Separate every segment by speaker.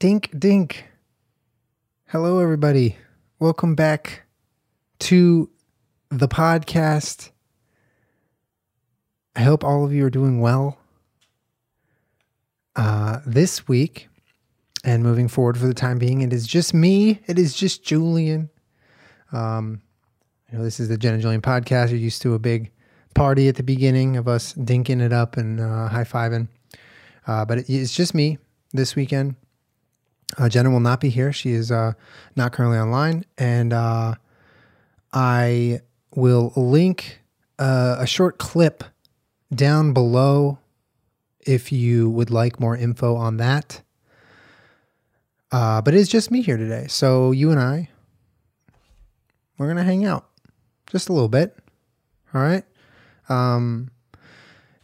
Speaker 1: Dink dink. Hello, everybody. Welcome back to the podcast. I hope all of you are doing well. Uh, this week and moving forward for the time being, it is just me. It is just Julian. Um, you know, this is the Jenna and Julian podcast. You're used to a big party at the beginning of us dinking it up and uh, high fiving. Uh, but it, it's just me this weekend. Uh, Jenna will not be here. She is uh, not currently online. And uh, I will link uh, a short clip down below if you would like more info on that. Uh, but it's just me here today. So you and I, we're going to hang out just a little bit. All right. Um,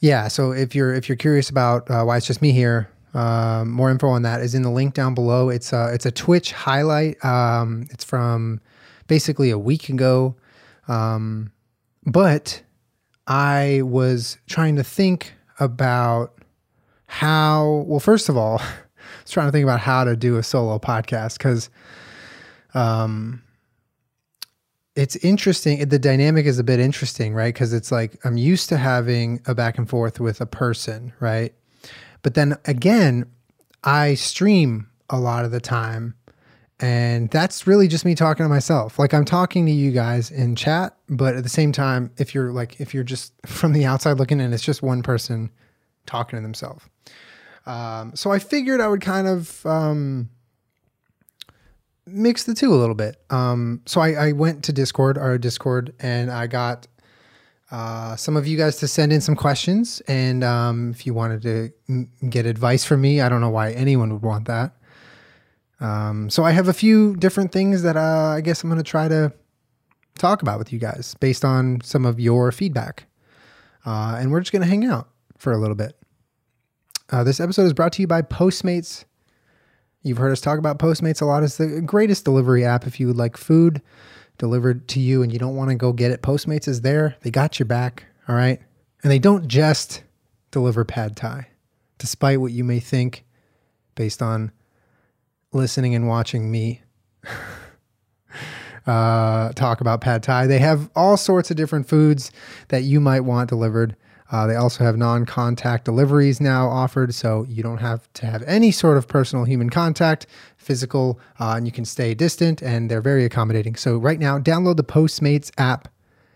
Speaker 1: yeah. So if you're if you're curious about uh, why it's just me here, um, more info on that is in the link down below. It's a, it's a Twitch highlight. Um, it's from basically a week ago. Um, but I was trying to think about how, well, first of all, I was trying to think about how to do a solo podcast because um, it's interesting. The dynamic is a bit interesting, right? Because it's like I'm used to having a back and forth with a person, right? But then again, I stream a lot of the time. And that's really just me talking to myself. Like I'm talking to you guys in chat, but at the same time, if you're like, if you're just from the outside looking in, it's just one person talking to themselves. Um, so I figured I would kind of um, mix the two a little bit. Um, so I, I, went to Discord, our Discord, and I got uh, some of you guys to send in some questions. And um, if you wanted to m- get advice from me, I don't know why anyone would want that. Um, so I have a few different things that uh, I guess I'm going to try to talk about with you guys based on some of your feedback. Uh, and we're just going to hang out for a little bit. Uh, this episode is brought to you by Postmates. You've heard us talk about Postmates a lot. It's the greatest delivery app if you would like food delivered to you and you don't want to go get it, Postmates is there. They got your back. All right. And they don't just deliver pad thai, despite what you may think based on listening and watching me uh, talk about pad thai. They have all sorts of different foods that you might want delivered. Uh, they also have non contact deliveries now offered, so you don't have to have any sort of personal human contact, physical, uh, and you can stay distant, and they're very accommodating. So, right now, download the Postmates app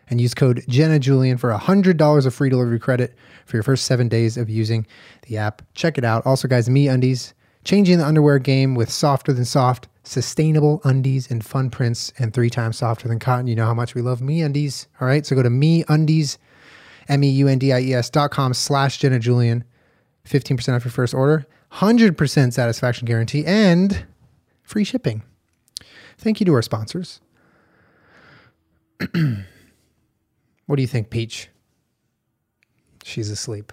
Speaker 1: and use code Jenna Julian for $100 of free delivery credit for your first seven days of using the app. Check it out. Also, guys, MeUndies, changing the underwear game with softer than soft, sustainable undies and fun prints, and three times softer than cotton. You know how much we love MeUndies. All right, so go to MeUndies M-E-U-N-D-I-E-S dot com slash Jenna Julian. 15% off your first order, 100% satisfaction guarantee, and free shipping. Thank you to our sponsors. what do you think, Peach? She's asleep.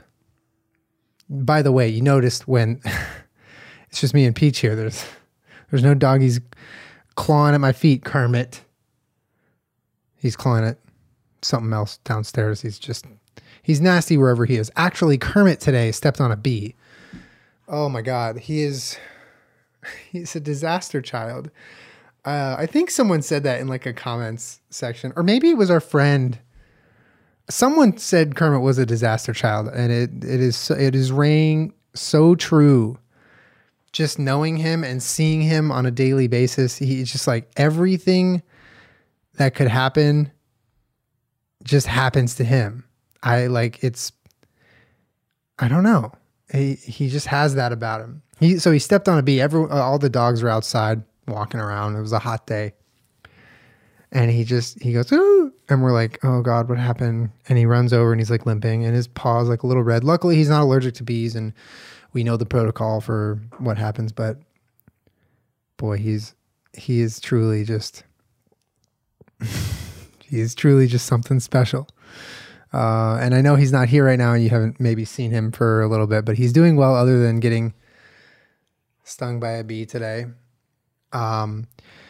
Speaker 1: By the way, you noticed when it's just me and Peach here, there's there's no doggies clawing at my feet, Kermit. He's clawing at something else downstairs. He's just He's nasty wherever he is. Actually, Kermit today stepped on a bee. Oh my God. He is, he's a disaster child. Uh, I think someone said that in like a comments section, or maybe it was our friend. Someone said Kermit was a disaster child, and it it is it is ringing so true. Just knowing him and seeing him on a daily basis, he's just like everything that could happen just happens to him. I like it's I don't know. He he just has that about him. He so he stepped on a bee. Every all the dogs were outside walking around. It was a hot day. And he just he goes, Ooh! and we're like, oh God, what happened? And he runs over and he's like limping and his paw's like a little red. Luckily he's not allergic to bees and we know the protocol for what happens, but boy, he's he is truly just he is truly just something special. Uh, and I know he's not here right now, and you haven't maybe seen him for a little bit, but he's doing well, other than getting stung by a bee today. Um,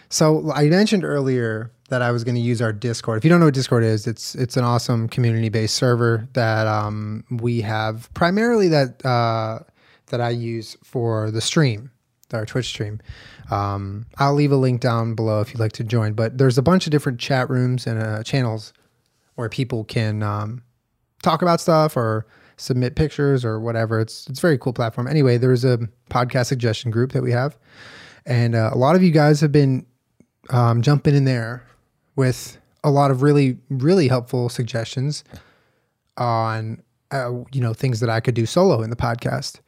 Speaker 1: so I mentioned earlier that I was going to use our Discord. If you don't know what Discord is, it's it's an awesome community based server that um, we have primarily that uh, that I use for the stream. our Twitch stream. Um, I'll leave a link down below if you'd like to join. But there's a bunch of different chat rooms and uh, channels where people can um, talk about stuff or submit pictures or whatever. It's it's a very cool platform. Anyway, there's a podcast suggestion group that we have, and uh, a lot of you guys have been um, jumping in there with a lot of really really helpful suggestions on uh, you know things that I could do solo in the podcast.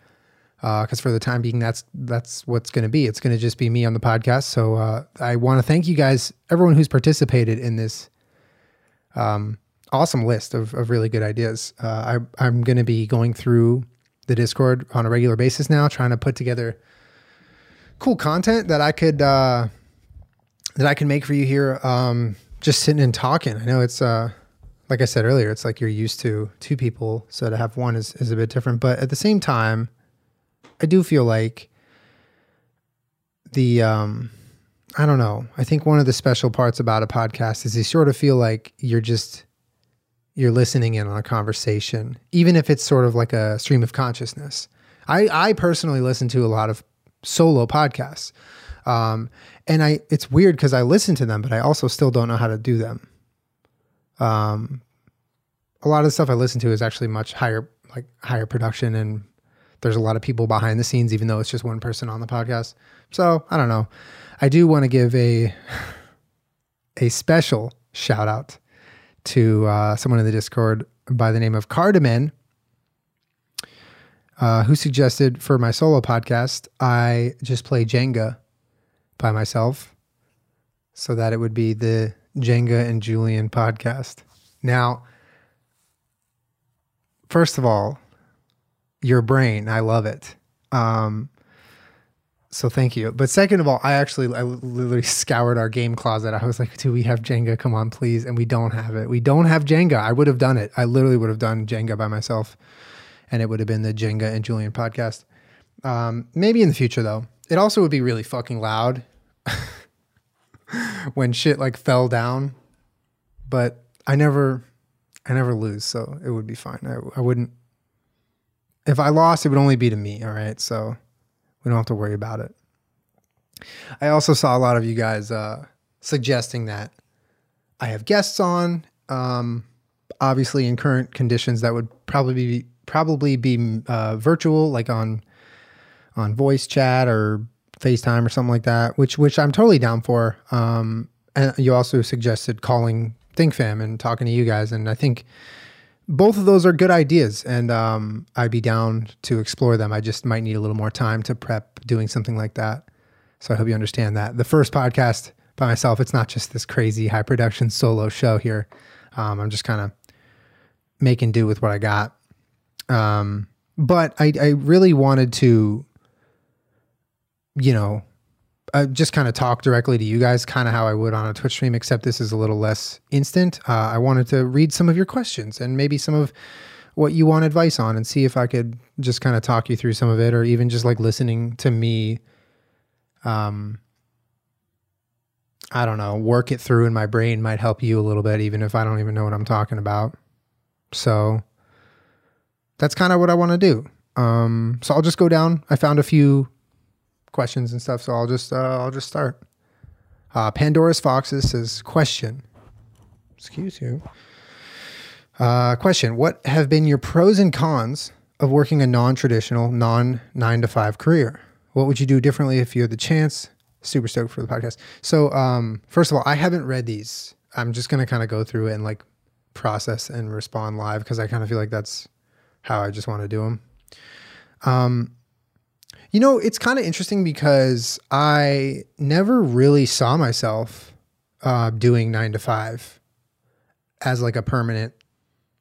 Speaker 1: Because uh, for the time being, that's that's what's going to be. It's going to just be me on the podcast. So uh, I want to thank you guys, everyone who's participated in this um, awesome list of, of really good ideas. Uh, I, I'm going to be going through the Discord on a regular basis now, trying to put together cool content that I could uh, that I can make for you here. Um, just sitting and talking. I know it's uh, like I said earlier, it's like you're used to two people, so to have one is, is a bit different. But at the same time, I do feel like the um, I don't know. I think one of the special parts about a podcast is you sort of feel like you're just you're listening in on a conversation, even if it's sort of like a stream of consciousness. I I personally listen to a lot of solo podcasts. Um, and I it's weird because I listen to them, but I also still don't know how to do them. Um, a lot of the stuff I listen to is actually much higher, like higher production, and there's a lot of people behind the scenes, even though it's just one person on the podcast. So I don't know. I do want to give a a special shout out to uh, someone in the Discord by the name of Cardamon, uh, who suggested for my solo podcast I just play Jenga by myself, so that it would be the Jenga and Julian podcast. Now, first of all, your brain, I love it. Um, so thank you. But second of all, I actually I literally scoured our game closet. I was like, "Do we have Jenga? Come on, please!" And we don't have it. We don't have Jenga. I would have done it. I literally would have done Jenga by myself, and it would have been the Jenga and Julian podcast. Um, maybe in the future though. It also would be really fucking loud when shit like fell down. But I never, I never lose, so it would be fine. I, I wouldn't. If I lost, it would only be to me. All right, so we don't have to worry about it. I also saw a lot of you guys uh, suggesting that I have guests on. Um, obviously, in current conditions, that would probably be probably be uh, virtual, like on on voice chat or FaceTime or something like that, which which I'm totally down for. Um, and you also suggested calling ThinkFam and talking to you guys, and I think both of those are good ideas, and um, I'd be down to explore them. I just might need a little more time to prep doing something like that. So I hope you understand that. The first podcast by myself, it's not just this crazy high production solo show here. Um, I'm just kind of making do with what I got. Um, but I, I really wanted to, you know, uh, just kind of talk directly to you guys, kind of how I would on a Twitch stream, except this is a little less instant. Uh, I wanted to read some of your questions and maybe some of what you want advice on and see if I could just kind of talk you through some of it or even just like listening to me. Um, I don't know, work it through in my brain might help you a little bit, even if I don't even know what I'm talking about. So that's kind of what I want to do. Um, so I'll just go down. I found a few questions and stuff. So I'll just uh, I'll just start. Uh, Pandora's Foxes says question. Excuse you. Uh, question: What have been your pros and cons of working a non-traditional, non nine to five career? What would you do differently if you had the chance? Super stoked for the podcast. So, um, first of all, I haven't read these. I'm just gonna kind of go through it and like process and respond live because I kind of feel like that's how I just want to do them. Um, you know, it's kind of interesting because I never really saw myself uh, doing nine to five as like a permanent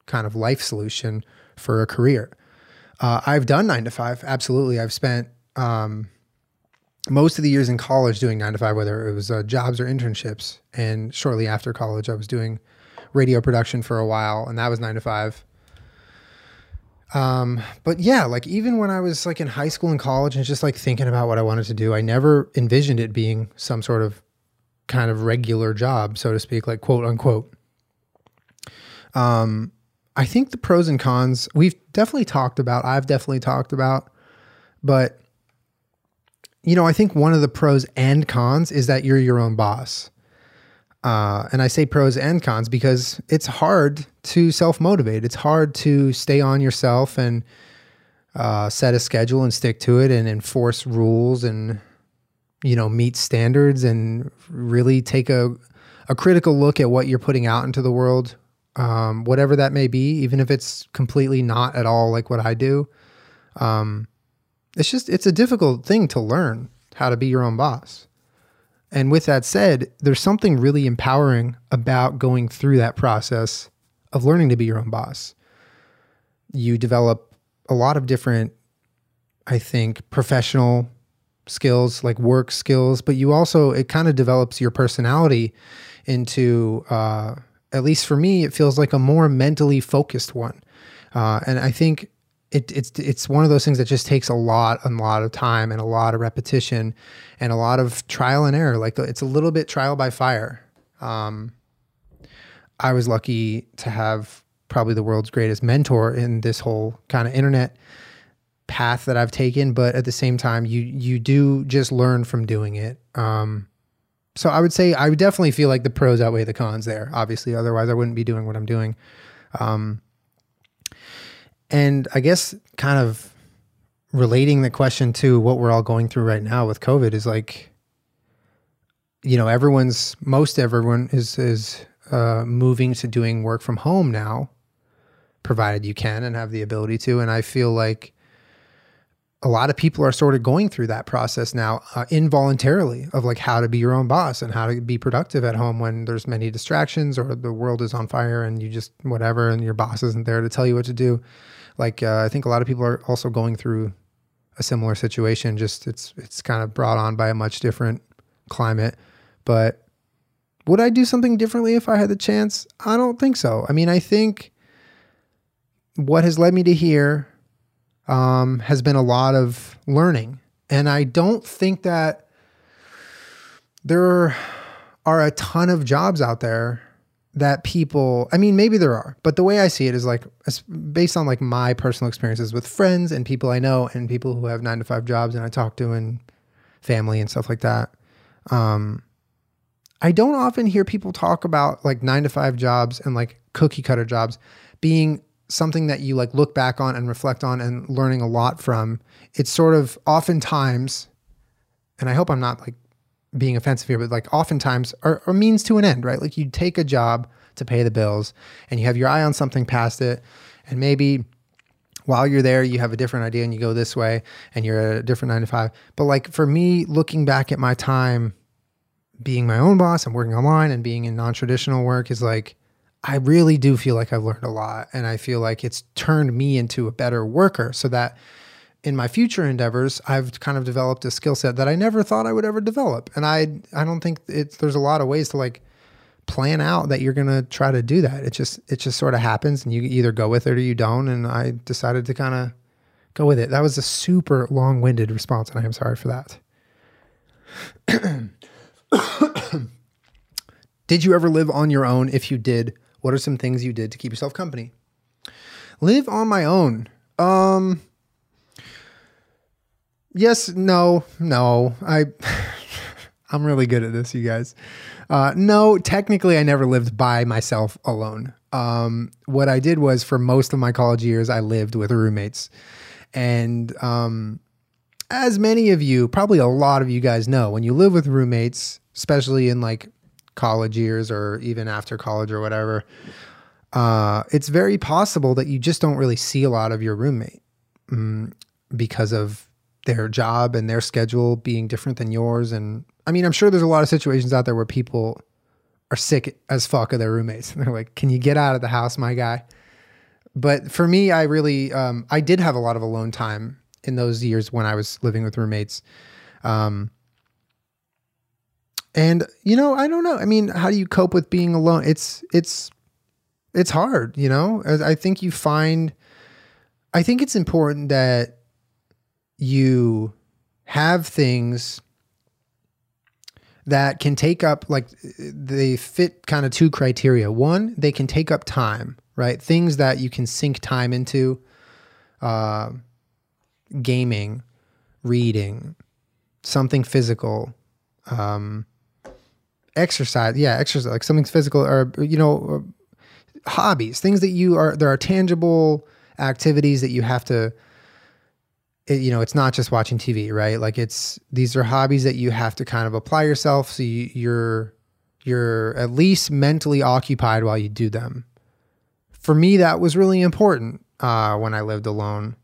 Speaker 1: kind of life solution for a career. Uh, I've done nine to five, absolutely. I've spent um, most of the years in college doing nine to five, whether it was uh, jobs or internships. And shortly after college, I was doing radio production for a while, and that was nine to five. Um, but yeah, like even when I was like in high school and college and just like thinking about what I wanted to do, I never envisioned it being some sort of kind of regular job, so to speak, like quote unquote. Um, I think the pros and cons we've definitely talked about, I've definitely talked about, but you know, I think one of the pros and cons is that you're your own boss. Uh, and I say pros and cons because it's hard to self motivate. It's hard to stay on yourself and uh, set a schedule and stick to it and enforce rules and you know meet standards and really take a a critical look at what you're putting out into the world, um, whatever that may be, even if it's completely not at all like what I do. Um, it's just it's a difficult thing to learn how to be your own boss. And with that said, there's something really empowering about going through that process of learning to be your own boss. You develop a lot of different, I think, professional skills, like work skills, but you also, it kind of develops your personality into, uh, at least for me, it feels like a more mentally focused one. Uh, and I think it, it's it's one of those things that just takes a lot a lot of time and a lot of repetition and a lot of trial and error. Like it's a little bit trial by fire. Um, i was lucky to have probably the world's greatest mentor in this whole kind of internet path that i've taken but at the same time you you do just learn from doing it. Um, so i would say i would definitely feel like the pros outweigh the cons there obviously. Otherwise i wouldn't be doing what i'm doing. Um, and I guess kind of relating the question to what we're all going through right now with COVID is like, you know, everyone's most everyone is is uh, moving to doing work from home now, provided you can and have the ability to. And I feel like a lot of people are sort of going through that process now uh, involuntarily of like how to be your own boss and how to be productive at home when there's many distractions or the world is on fire and you just whatever and your boss isn't there to tell you what to do like uh, I think a lot of people are also going through a similar situation. Just it's it's kind of brought on by a much different climate. But would I do something differently if I had the chance? I don't think so. I mean, I think what has led me to here um, has been a lot of learning, and I don't think that there are a ton of jobs out there that people i mean maybe there are but the way i see it is like based on like my personal experiences with friends and people i know and people who have nine to five jobs and i talk to and family and stuff like that um, i don't often hear people talk about like nine to five jobs and like cookie cutter jobs being something that you like look back on and reflect on and learning a lot from. It's sort of oftentimes and i hope i'm not like being offensive here, but like oftentimes are, are means to an end, right? Like you take a job to pay the bills and you have your eye on something past it. And maybe while you're there, you have a different idea and you go this way and you're at a different nine to five. But like for me, looking back at my time being my own boss and working online and being in non traditional work is like, I really do feel like I've learned a lot. And I feel like it's turned me into a better worker so that in my future endeavors, I've kind of developed a skill set that I never thought I would ever develop. And I I don't think it's there's a lot of ways to like plan out that you're gonna try to do that. It just it just sort of happens and you either go with it or you don't. And I decided to kind of go with it. That was a super long-winded response, and I am sorry for that. did you ever live on your own? If you did, what are some things you did to keep yourself company? Live on my own. Um yes, no, no. I I'm really good at this, you guys. Uh, no, technically, I never lived by myself alone. Um, what I did was for most of my college years, I lived with roommates, and um, as many of you, probably a lot of you guys know, when you live with roommates, especially in like college years or even after college or whatever, uh, it's very possible that you just don't really see a lot of your roommate um, because of their job and their schedule being different than yours. And I mean, I'm sure there's a lot of situations out there where people are sick as fuck of their roommates. And they're like, can you get out of the house, my guy? But for me, I really, um, I did have a lot of alone time in those years when I was living with roommates. Um, and you know, I don't know. I mean, how do you cope with being alone? It's, it's, it's hard, you know, I think you find, I think it's important that you have things that can take up like they fit kind of two criteria. One, they can take up time, right? Things that you can sink time into, uh, gaming, reading, something physical, um, exercise. Yeah, exercise like something physical, or you know, hobbies, things that you are. There are tangible activities that you have to. It, you know, it's not just watching TV, right? Like it's these are hobbies that you have to kind of apply yourself, so you, you're you're at least mentally occupied while you do them. For me, that was really important uh, when I lived alone.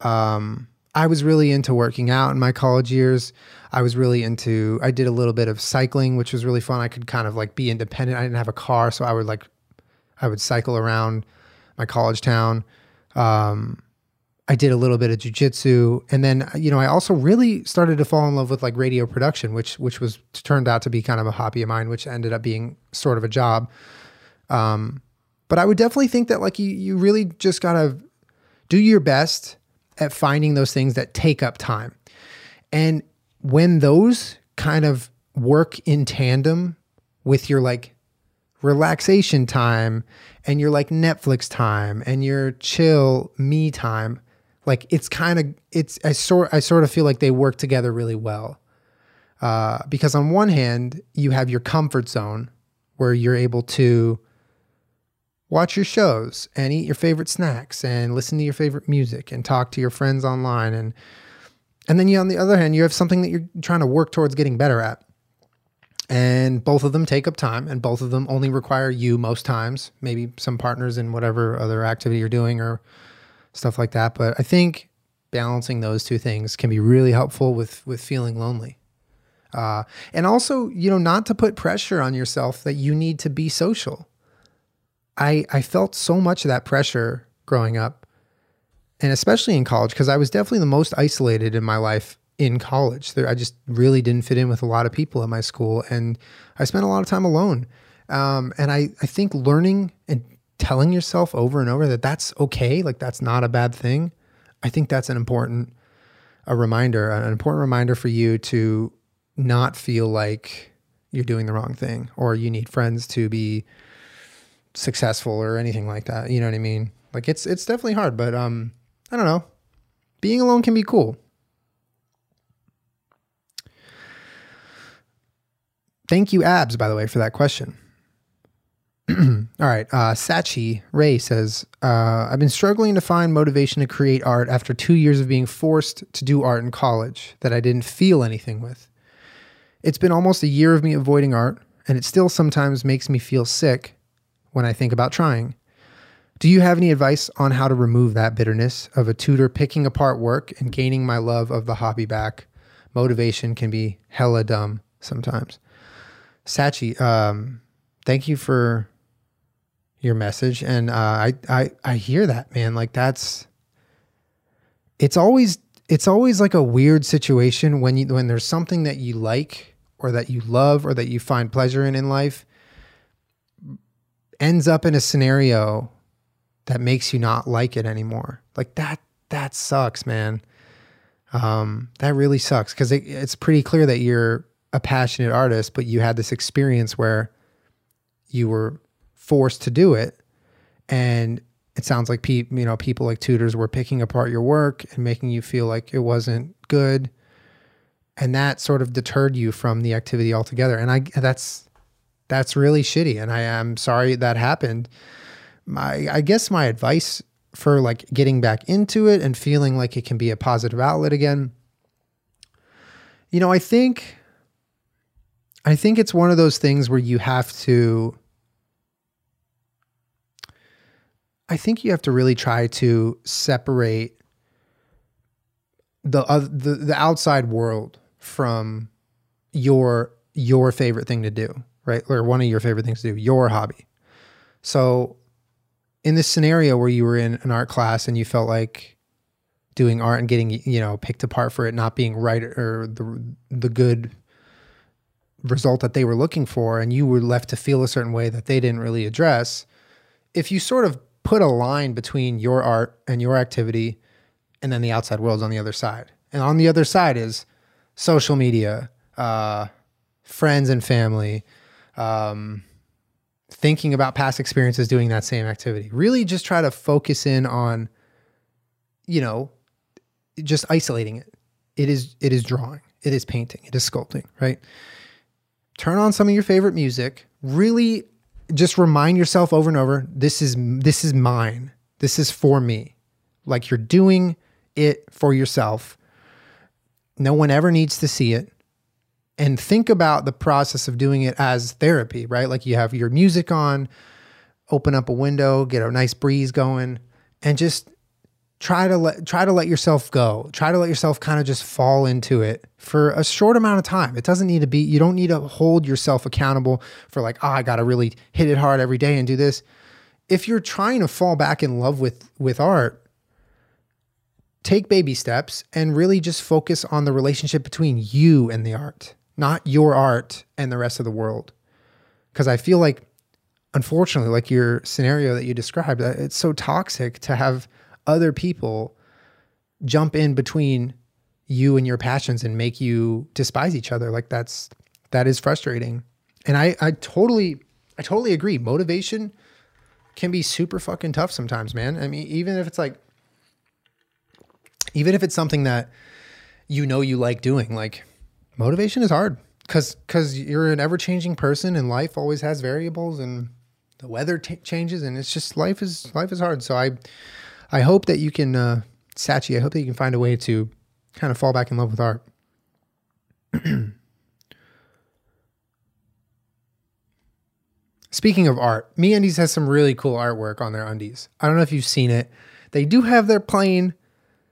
Speaker 1: Um, I was really into working out in my college years. I was really into, I did a little bit of cycling, which was really fun. I could kind of like be independent. I didn't have a car, so I would like, I would cycle around my college town. Um, I did a little bit of jujitsu, and then you know I also really started to fall in love with like radio production, which which was turned out to be kind of a hobby of mine, which ended up being sort of a job. Um, but I would definitely think that like you you really just gotta do your best at finding those things that take up time, and when those kind of work in tandem with your like relaxation time and your like Netflix time and your chill me time like it's kind of it's I sort I sort of feel like they work together really well. Uh, because on one hand, you have your comfort zone where you're able to watch your shows and eat your favorite snacks and listen to your favorite music and talk to your friends online and and then you on the other hand, you have something that you're trying to work towards getting better at. And both of them take up time and both of them only require you most times, maybe some partners in whatever other activity you're doing or stuff like that. But I think balancing those two things can be really helpful with with feeling lonely. Uh, and also, you know, not to put pressure on yourself that you need to be social. I I felt so much of that pressure growing up, and especially in college, because I was definitely the most isolated in my life in college. There, I just really didn't fit in with a lot of people at my school, and I spent a lot of time alone. Um, and I I think learning and telling yourself over and over that that's okay, like that's not a bad thing, I think that's an important a reminder, an important reminder for you to not feel like you're doing the wrong thing or you need friends to be successful or anything like that. You know what I mean? Like it's it's definitely hard, but um I don't know. Being alone can be cool. Thank you, Abs, by the way, for that question. All right. Uh, Sachi Ray says, uh, I've been struggling to find motivation to create art after two years of being forced to do art in college that I didn't feel anything with. It's been almost a year of me avoiding art, and it still sometimes makes me feel sick when I think about trying. Do you have any advice on how to remove that bitterness of a tutor picking apart work and gaining my love of the hobby back? Motivation can be hella dumb sometimes. Sachi, um, thank you for your message, and uh, I I I hear that man. Like that's it's always it's always like a weird situation when you when there's something that you like or that you love or that you find pleasure in in life ends up in a scenario that makes you not like it anymore. Like that that sucks, man. Um, that really sucks because it, it's pretty clear that you're a passionate artist, but you had this experience where you were forced to do it. And it sounds like pe- you know people like tutors were picking apart your work and making you feel like it wasn't good, and that sort of deterred you from the activity altogether. And I that's that's really shitty, and I am sorry that happened. My I guess my advice for like getting back into it and feeling like it can be a positive outlet again. You know, I think I think it's one of those things where you have to I think you have to really try to separate the uh, the the outside world from your your favorite thing to do, right? Or one of your favorite things to do, your hobby. So, in this scenario where you were in an art class and you felt like doing art and getting you know picked apart for it not being right or the the good result that they were looking for and you were left to feel a certain way that they didn't really address if you sort of put a line between your art and your activity and then the outside world's on the other side. And on the other side is social media, uh, friends and family, um, thinking about past experiences doing that same activity. Really just try to focus in on, you know, just isolating it. It is it is drawing. it is painting, it is sculpting, right? Turn on some of your favorite music. Really just remind yourself over and over, this is this is mine. This is for me. Like you're doing it for yourself. No one ever needs to see it. And think about the process of doing it as therapy, right? Like you have your music on, open up a window, get a nice breeze going, and just try to let try to let yourself go. Try to let yourself kind of just fall into it for a short amount of time. It doesn't need to be you don't need to hold yourself accountable for like, "Oh, I got to really hit it hard every day and do this." If you're trying to fall back in love with with art, take baby steps and really just focus on the relationship between you and the art, not your art and the rest of the world. Cuz I feel like unfortunately like your scenario that you described, it's so toxic to have other people jump in between you and your passions and make you despise each other. Like that's that is frustrating. And i i totally i totally agree. Motivation can be super fucking tough sometimes man. I mean even if it's like even if it's something that you know you like doing like motivation is hard. Because because you're an ever-changing person and life always has variables and the weather t- changes and it's just life is life is hard. So i I hope that you can, uh, Sachi, I hope that you can find a way to kind of fall back in love with art. Speaking of art, MeUndies has some really cool artwork on their undies. I don't know if you've seen it. They do have their plain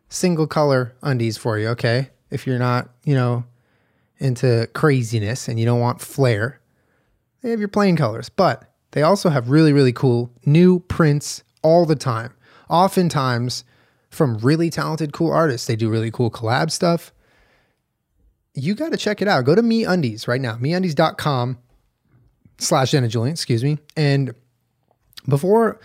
Speaker 1: single color undies for you, okay? If you're not, you know, into craziness and you don't want flair, they have your plain colors. But they also have really, really cool new prints all the time oftentimes from really talented, cool artists. They do really cool collab stuff. You got to check it out. Go to MeUndies right now, meundies.com slash Jenna Julian, excuse me. And before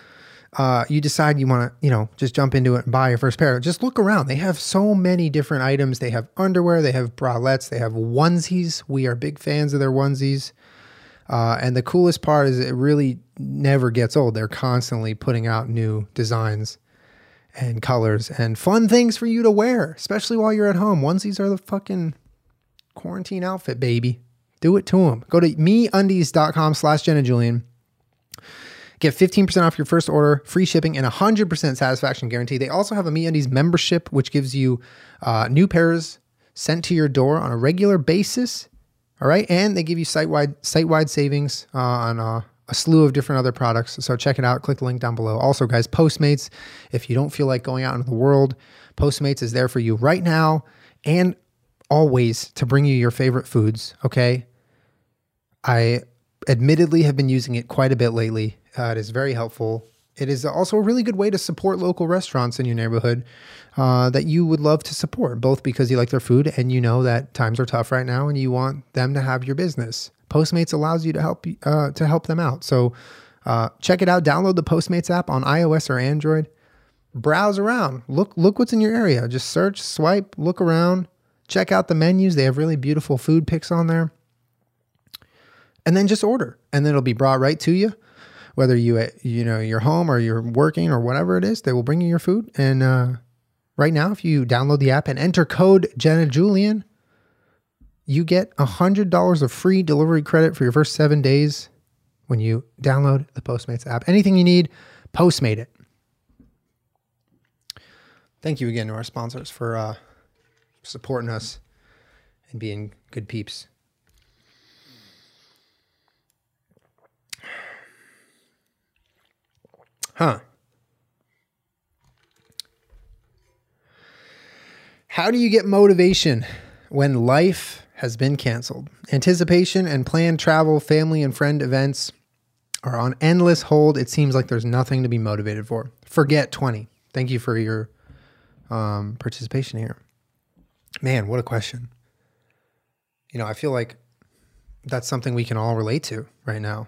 Speaker 1: uh, you decide you want to, you know, just jump into it and buy your first pair, just look around. They have so many different items. They have underwear, they have bralettes, they have onesies. We are big fans of their onesies. Uh, and the coolest part is it really never gets old. They're constantly putting out new designs and colors and fun things for you to wear, especially while you're at home. Onesies are the fucking quarantine outfit, baby. Do it to them. Go to meundies.com slash Jenna Julian. Get 15% off your first order, free shipping, and 100% satisfaction guarantee. They also have a MeUndies membership, which gives you uh, new pairs sent to your door on a regular basis all right, and they give you site wide site wide savings uh, on uh, a slew of different other products. So check it out. Click the link down below. Also, guys, Postmates. If you don't feel like going out into the world, Postmates is there for you right now and always to bring you your favorite foods. Okay, I admittedly have been using it quite a bit lately. Uh, it is very helpful. It is also a really good way to support local restaurants in your neighborhood uh, that you would love to support, both because you like their food and you know that times are tough right now and you want them to have your business. Postmates allows you to help uh, to help them out. So uh, check it out. Download the Postmates app on iOS or Android. Browse around. Look look what's in your area. Just search, swipe, look around. Check out the menus. They have really beautiful food pics on there. And then just order, and then it'll be brought right to you whether you you know you're home or you're working or whatever it is, they will bring you your food. And uh, right now, if you download the app and enter code Jenna Julian, you get hundred dollars of free delivery credit for your first seven days when you download the Postmates app. Anything you need, Postmate it. Thank you again to our sponsors for uh, supporting us and being good peeps. Huh. How do you get motivation when life has been canceled? Anticipation and planned travel, family and friend events are on endless hold. It seems like there's nothing to be motivated for. Forget 20. Thank you for your um, participation here. Man, what a question. You know, I feel like that's something we can all relate to right now.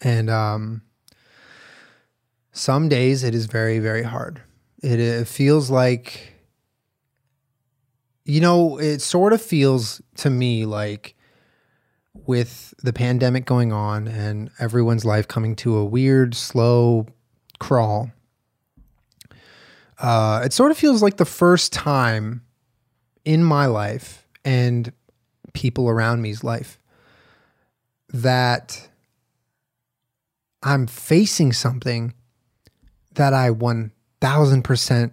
Speaker 1: And um, some days it is very, very hard. It, it feels like, you know, it sort of feels to me like with the pandemic going on and everyone's life coming to a weird, slow crawl. Uh, it sort of feels like the first time in my life and people around me's life that I'm facing something that I 1000%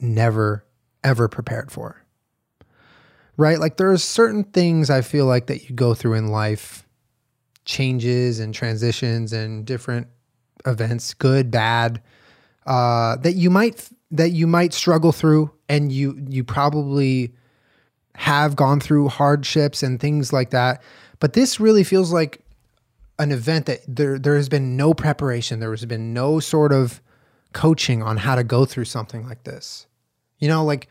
Speaker 1: never ever prepared for. Right? Like there are certain things I feel like that you go through in life, changes and transitions and different events, good, bad, uh, that you might that you might struggle through and you you probably have gone through hardships and things like that. But this really feels like an event that there there has been no preparation. There has been no sort of coaching on how to go through something like this. You know, like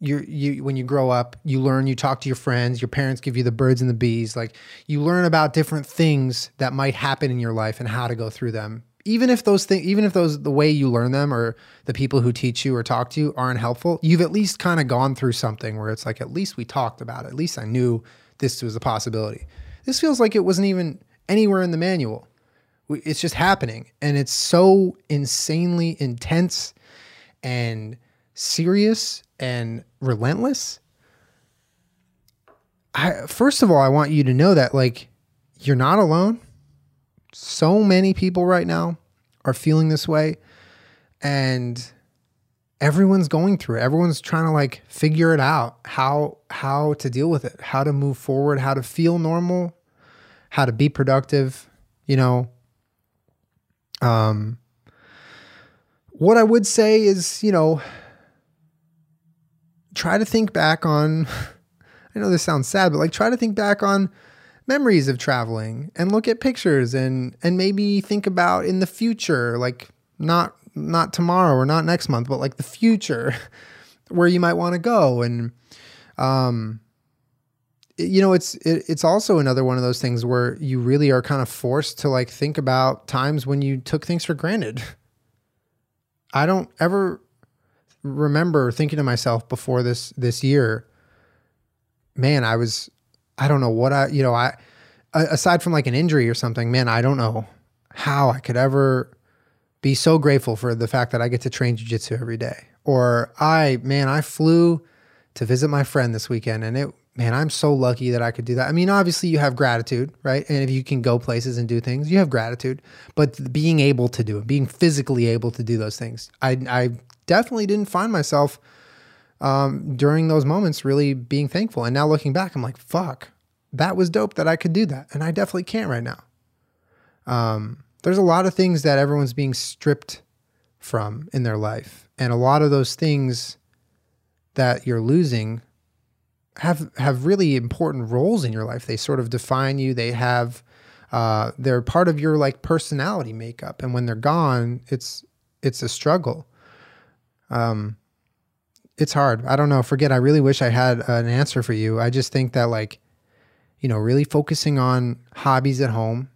Speaker 1: you you when you grow up, you learn, you talk to your friends, your parents give you the birds and the bees, like you learn about different things that might happen in your life and how to go through them. Even if those things even if those the way you learn them or the people who teach you or talk to you aren't helpful, you've at least kind of gone through something where it's like at least we talked about it. At least I knew this was a possibility. This feels like it wasn't even anywhere in the manual. It's just happening and it's so insanely intense and serious and relentless. I first of all, I want you to know that like you're not alone. So many people right now are feeling this way and everyone's going through it. Everyone's trying to like figure it out, how how to deal with it, how to move forward, how to feel normal, how to be productive, you know. Um what I would say is, you know, try to think back on I know this sounds sad, but like try to think back on memories of traveling and look at pictures and and maybe think about in the future, like not not tomorrow or not next month, but like the future where you might want to go and um you know it's it, it's also another one of those things where you really are kind of forced to like think about times when you took things for granted. I don't ever remember thinking to myself before this this year, man, I was I don't know what I you know I aside from like an injury or something, man, I don't know how I could ever be so grateful for the fact that I get to train jujitsu every day. Or I man, I flew to visit my friend this weekend and it man, I'm so lucky that I could do that. I mean, obviously you have gratitude, right? And if you can go places and do things, you have gratitude. But being able to do it, being physically able to do those things, I I definitely didn't find myself um, during those moments really being thankful. And now looking back, I'm like, fuck, that was dope that I could do that. And I definitely can't right now. Um, there's a lot of things that everyone's being stripped from in their life. And a lot of those things that you're losing have have really important roles in your life. They sort of define you. They have uh, they're part of your like personality makeup. And when they're gone, it's it's a struggle. Um, it's hard. I don't know. Forget. I really wish I had an answer for you. I just think that like, you know, really focusing on hobbies at home.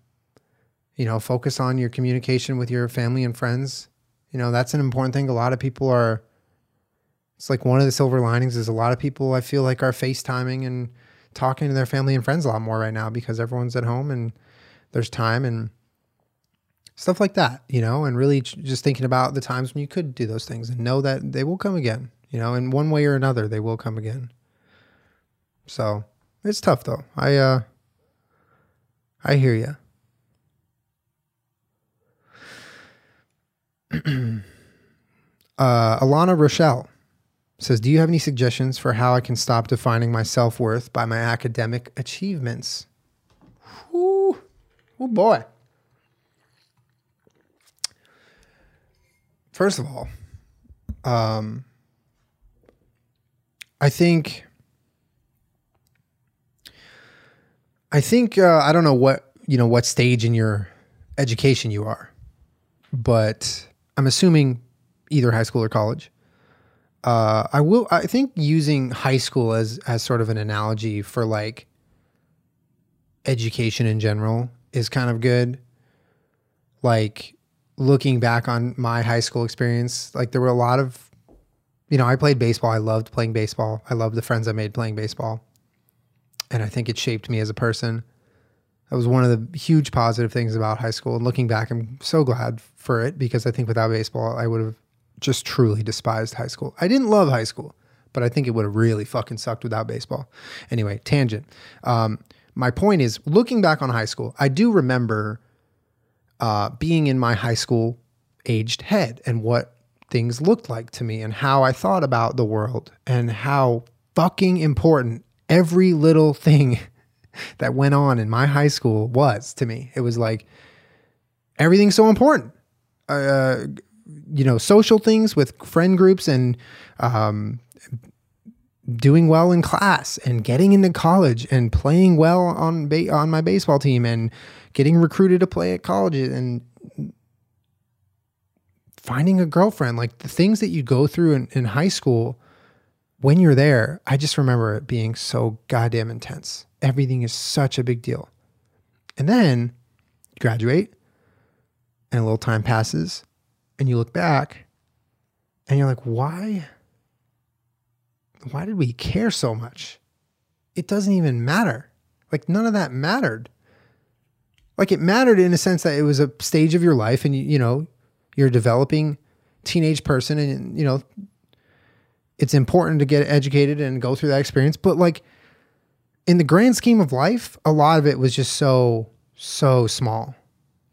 Speaker 1: You know, focus on your communication with your family and friends. You know, that's an important thing. A lot of people are. It's like one of the silver linings is a lot of people I feel like are FaceTiming and talking to their family and friends a lot more right now because everyone's at home and there's time and stuff like that, you know, and really just thinking about the times when you could do those things and know that they will come again, you know, in one way or another, they will come again. So it's tough though. I, uh, I hear you. uh, Alana Rochelle says, Do you have any suggestions for how I can stop defining my self worth by my academic achievements? Ooh, oh boy. First of all, um, I think, I think uh, I don't know what you know what stage in your education you are, but I'm assuming either high school or college. Uh, I will. I think using high school as as sort of an analogy for like education in general is kind of good. Like looking back on my high school experience, like there were a lot of, you know, I played baseball. I loved playing baseball. I loved the friends I made playing baseball. And I think it shaped me as a person. That was one of the huge positive things about high school. And looking back, I'm so glad for it because I think without baseball, I would have just truly despised high school. I didn't love high school, but I think it would have really fucking sucked without baseball. Anyway, tangent. Um, my point is, looking back on high school, I do remember uh, being in my high school aged head and what things looked like to me and how I thought about the world and how fucking important every little thing that went on in my high school was to me. It was like everything's so important. Uh, you know, social things with friend groups and um, doing well in class and getting into college and playing well on ba- on my baseball team and getting recruited to play at colleges and finding a girlfriend. Like the things that you go through in, in high school when you're there i just remember it being so goddamn intense. Everything is such a big deal. And then graduate and a little time passes and you look back and you're like why why did we care so much? It doesn't even matter. Like none of that mattered. Like it mattered in a sense that it was a stage of your life and you, you know, you're developing teenage person and you know, it's important to get educated and go through that experience, but like in the grand scheme of life, a lot of it was just so so small.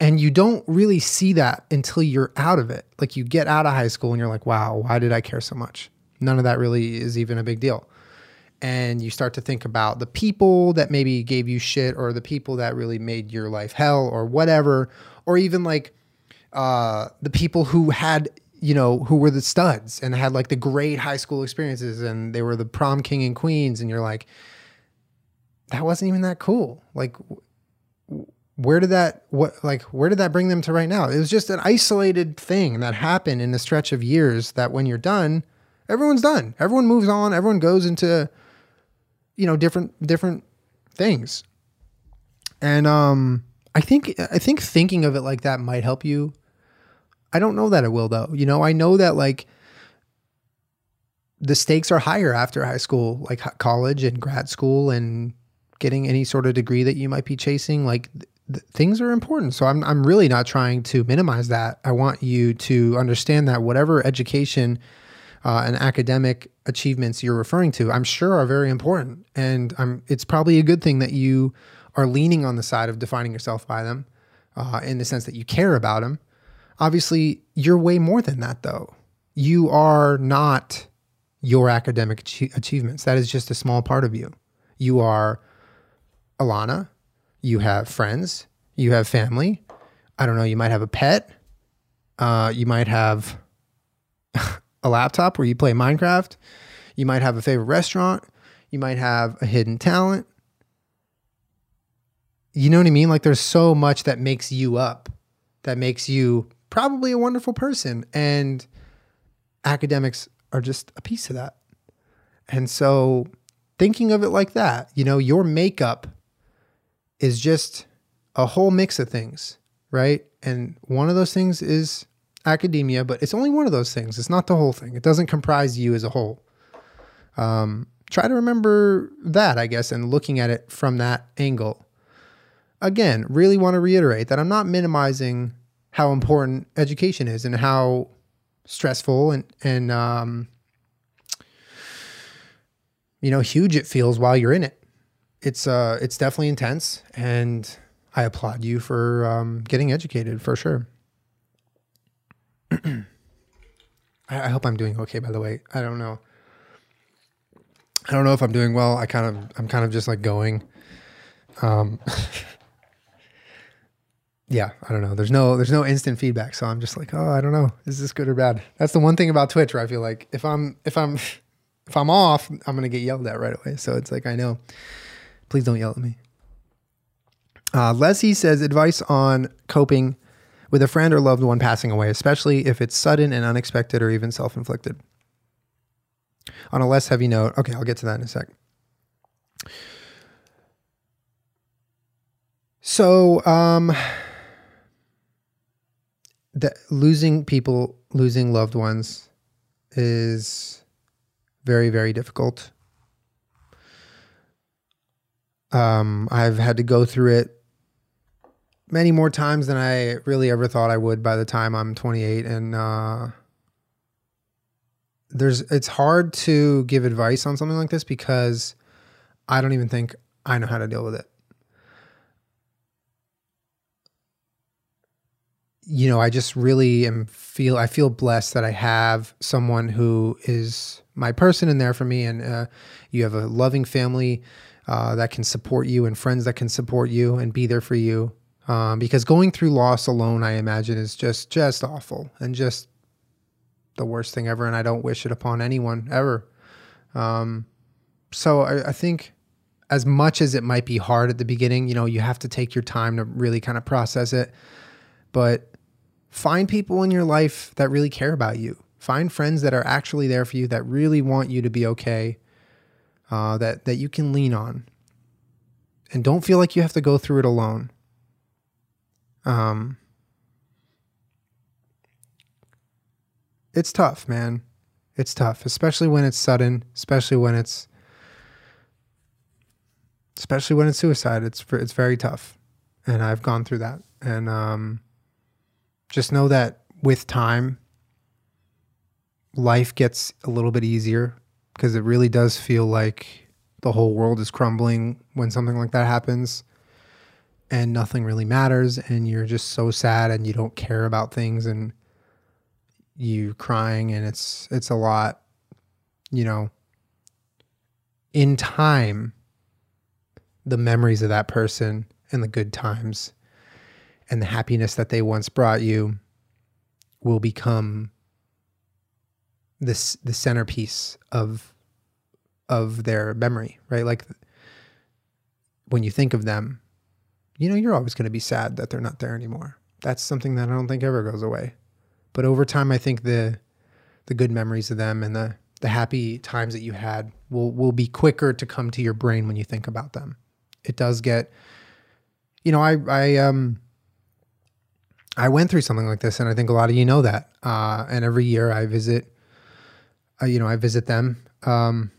Speaker 1: And you don't really see that until you're out of it. Like you get out of high school and you're like, wow, why did I care so much? none of that really is even a big deal. And you start to think about the people that maybe gave you shit or the people that really made your life hell or whatever, or even like uh, the people who had, you know, who were the studs and had like the great high school experiences and they were the prom king and queens. And you're like, that wasn't even that cool. Like, where did that what like where did that bring them to right now it was just an isolated thing that happened in a stretch of years that when you're done everyone's done. Everyone moves on. Everyone goes into, you know, different different things. And um, I think I think thinking of it like that might help you. I don't know that it will though. You know, I know that like the stakes are higher after high school, like college and grad school and getting any sort of degree that you might be chasing. Like th- th- things are important. So I'm I'm really not trying to minimize that. I want you to understand that whatever education uh, and academic achievements you're referring to, I'm sure are very important. And I'm, it's probably a good thing that you are leaning on the side of defining yourself by them uh, in the sense that you care about them. Obviously, you're way more than that, though. You are not your academic ach- achievements. That is just a small part of you. You are Alana. You have friends. You have family. I don't know. You might have a pet. Uh, you might have a laptop where you play Minecraft. You might have a favorite restaurant. You might have a hidden talent. You know what I mean? Like there's so much that makes you up, that makes you probably a wonderful person. And academics are just a piece of that. And so thinking of it like that, you know, your makeup is just a whole mix of things, right? And one of those things is academia, but it's only one of those things. It's not the whole thing. It doesn't comprise you as a whole. Um, try to remember that, I guess, and looking at it from that angle. Again, really want to reiterate that I'm not minimizing how important education is and how stressful and and um, you know huge it feels while you're in it. It's uh it's definitely intense, and I applaud you for um, getting educated for sure. I, I hope I'm doing okay. By the way, I don't know. I don't know if I'm doing well. I kind of, I'm kind of just like going. Um, yeah, I don't know. There's no, there's no instant feedback, so I'm just like, oh, I don't know. Is this good or bad? That's the one thing about Twitch where I feel like if I'm, if I'm, if I'm off, I'm gonna get yelled at right away. So it's like I know. Please don't yell at me. Uh, Leslie says advice on coping with a friend or loved one passing away, especially if it's sudden and unexpected or even self inflicted. On a less heavy note, okay, I'll get to that in a sec. So, um, the, losing people, losing loved ones is very, very difficult. Um, I've had to go through it many more times than I really ever thought I would by the time I'm 28. And uh, there's it's hard to give advice on something like this because I don't even think I know how to deal with it. You know, I just really am feel I feel blessed that I have someone who is my person in there for me, and uh, you have a loving family uh, that can support you and friends that can support you and be there for you. Um, because going through loss alone, I imagine, is just just awful and just the worst thing ever, and I don't wish it upon anyone ever. Um, so I, I think as much as it might be hard at the beginning, you know, you have to take your time to really kind of process it. But find people in your life that really care about you. Find friends that are actually there for you, that really want you to be okay, uh, that that you can lean on, and don't feel like you have to go through it alone. Um, it's tough, man. It's tough, especially when it's sudden, especially when it's especially when it's suicide. It's it's very tough, and I've gone through that. And um, just know that with time, life gets a little bit easier because it really does feel like the whole world is crumbling when something like that happens and nothing really matters and you're just so sad and you don't care about things and you crying and it's it's a lot you know. In time the memories of that person and the good times and the happiness that they once brought you will become this the centerpiece of of their memory right like when you think of them you know you're always going to be sad that they're not there anymore that's something that i don't think ever goes away but over time, I think the the good memories of them and the the happy times that you had will will be quicker to come to your brain when you think about them. It does get, you know, I I um I went through something like this, and I think a lot of you know that. Uh, and every year I visit, uh, you know, I visit them um,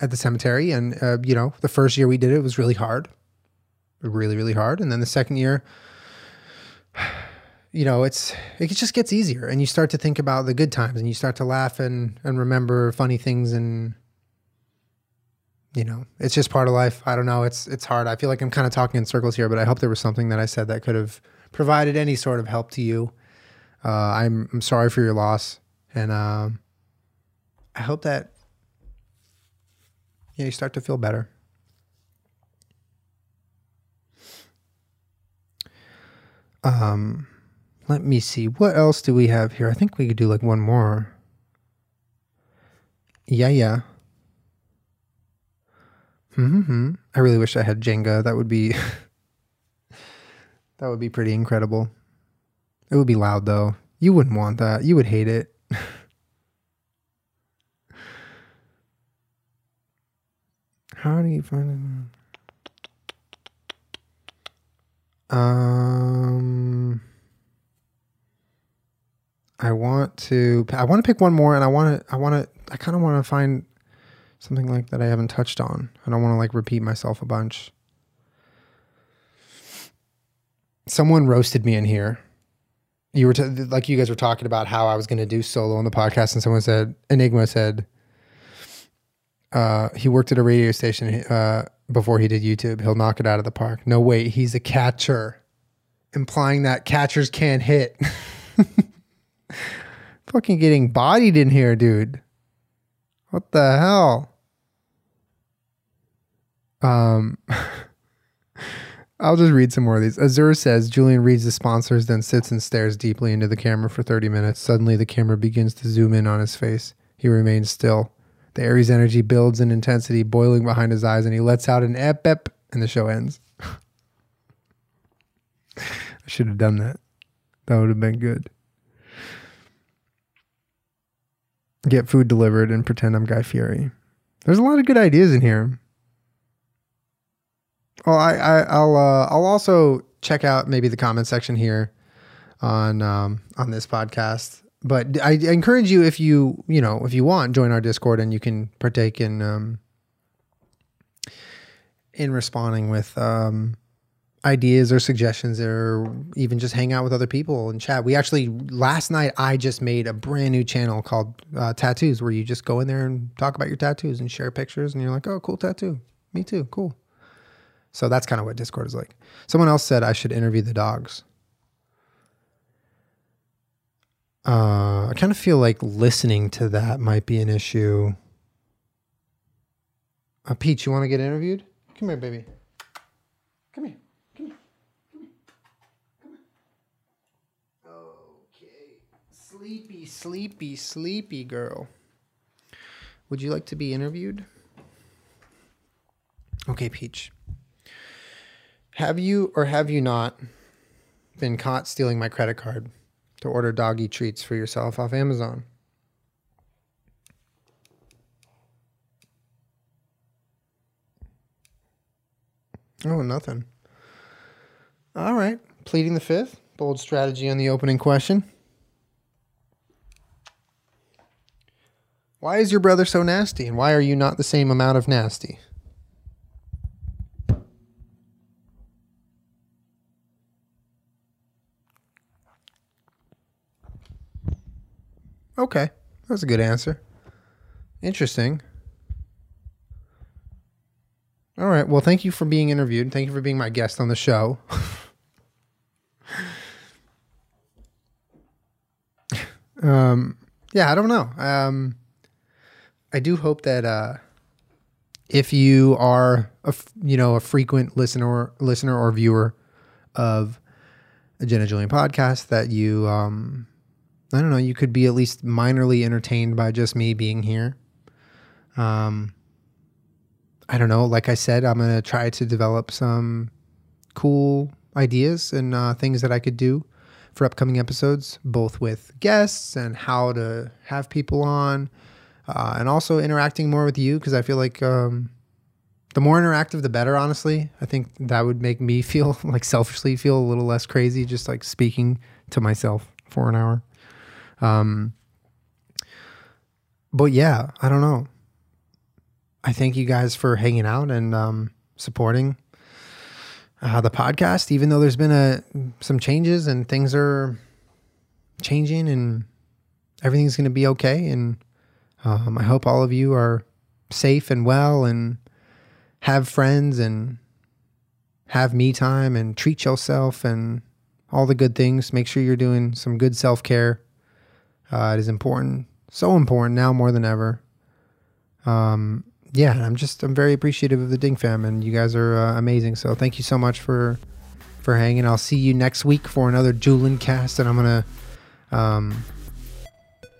Speaker 1: at the cemetery, and uh, you know, the first year we did it was really hard, really really hard, and then the second year you know, it's it just gets easier, and you start to think about the good times, and you start to laugh and and remember funny things, and you know, it's just part of life. I don't know. It's it's hard. I feel like I'm kind of talking in circles here, but I hope there was something that I said that could have provided any sort of help to you. Uh, I'm I'm sorry for your loss, and um, I hope that yeah, you start to feel better. Um, let me see. What else do we have here? I think we could do like one more. Yeah, yeah. Hmm. I really wish I had Jenga. That would be. that would be pretty incredible. It would be loud though. You wouldn't want that. You would hate it. How do you find it? Um, I want to. I want to pick one more, and I want to. I want to. I kind of want to find something like that I haven't touched on. I don't want to like repeat myself a bunch. Someone roasted me in here. You were t- like you guys were talking about how I was going to do solo on the podcast, and someone said Enigma said uh, he worked at a radio station. Uh, before he did YouTube. He'll knock it out of the park. No, wait, he's a catcher, implying that catchers can't hit. Fucking getting bodied in here, dude. What the hell? Um, I'll just read some more of these. Azur says Julian reads the sponsors, then sits and stares deeply into the camera for 30 minutes. Suddenly, the camera begins to zoom in on his face. He remains still. The Aries energy builds in intensity, boiling behind his eyes, and he lets out an ep ep, and the show ends. I should have done that. That would have been good. Get food delivered and pretend I'm Guy Fieri. There's a lot of good ideas in here. Well, I, I will uh, I'll also check out maybe the comment section here on um, on this podcast but I encourage you if you you know if you want join our Discord and you can partake in um, in responding with um, ideas or suggestions or even just hang out with other people and chat. We actually last night I just made a brand new channel called uh, Tattoos where you just go in there and talk about your tattoos and share pictures and you're like, "Oh, cool tattoo. Me too. Cool." So that's kind of what Discord is like. Someone else said I should interview the dogs. Uh, I kind of feel like listening to that might be an issue. Uh, Peach, you want to get interviewed? Come here, baby. Come here. Come here. Come here. Come here. Okay. Sleepy, sleepy, sleepy girl. Would you like to be interviewed? Okay, Peach. Have you or have you not been caught stealing my credit card to order doggy treats for yourself off Amazon? Oh, nothing. All right. Pleading the fifth. Bold strategy on the opening question. Why is your brother so nasty? And why are you not the same amount of nasty? Okay. That's a good answer. Interesting. All right. Well, thank you for being interviewed. Thank you for being my guest on the show. um, yeah, I don't know. Um, I do hope that uh, if you are a you know a frequent listener listener or viewer of a Jenna Julian podcast, that you um, I don't know, you could be at least minorly entertained by just me being here. Um, I don't know. Like I said, I'm gonna try to develop some cool ideas and uh, things that I could do for upcoming episodes, both with guests and how to have people on, uh, and also interacting more with you because I feel like um, the more interactive, the better. Honestly, I think that would make me feel like selfishly feel a little less crazy, just like speaking to myself for an hour. Um, but yeah, I don't know. I thank you guys for hanging out and um, supporting uh, the podcast, even though there's been a some changes and things are changing and everything's going to be okay. And um, I hope all of you are safe and well and have friends and have me time and treat yourself and all the good things. Make sure you're doing some good self care. Uh, it is important, so important now more than ever. Um, yeah, I'm just I'm very appreciative of the Ding fam, and you guys are uh, amazing. So thank you so much for for hanging. I'll see you next week for another Julian cast, and I'm gonna um,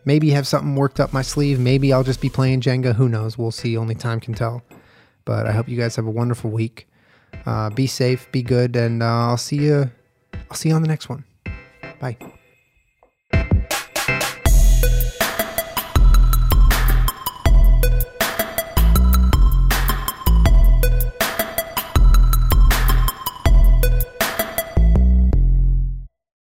Speaker 1: maybe have something worked up my sleeve. Maybe I'll just be playing Jenga. Who knows? We'll see. Only time can tell. But I hope you guys have a wonderful week. Uh, be safe, be good, and uh, I'll see you. I'll see you on the next one. Bye.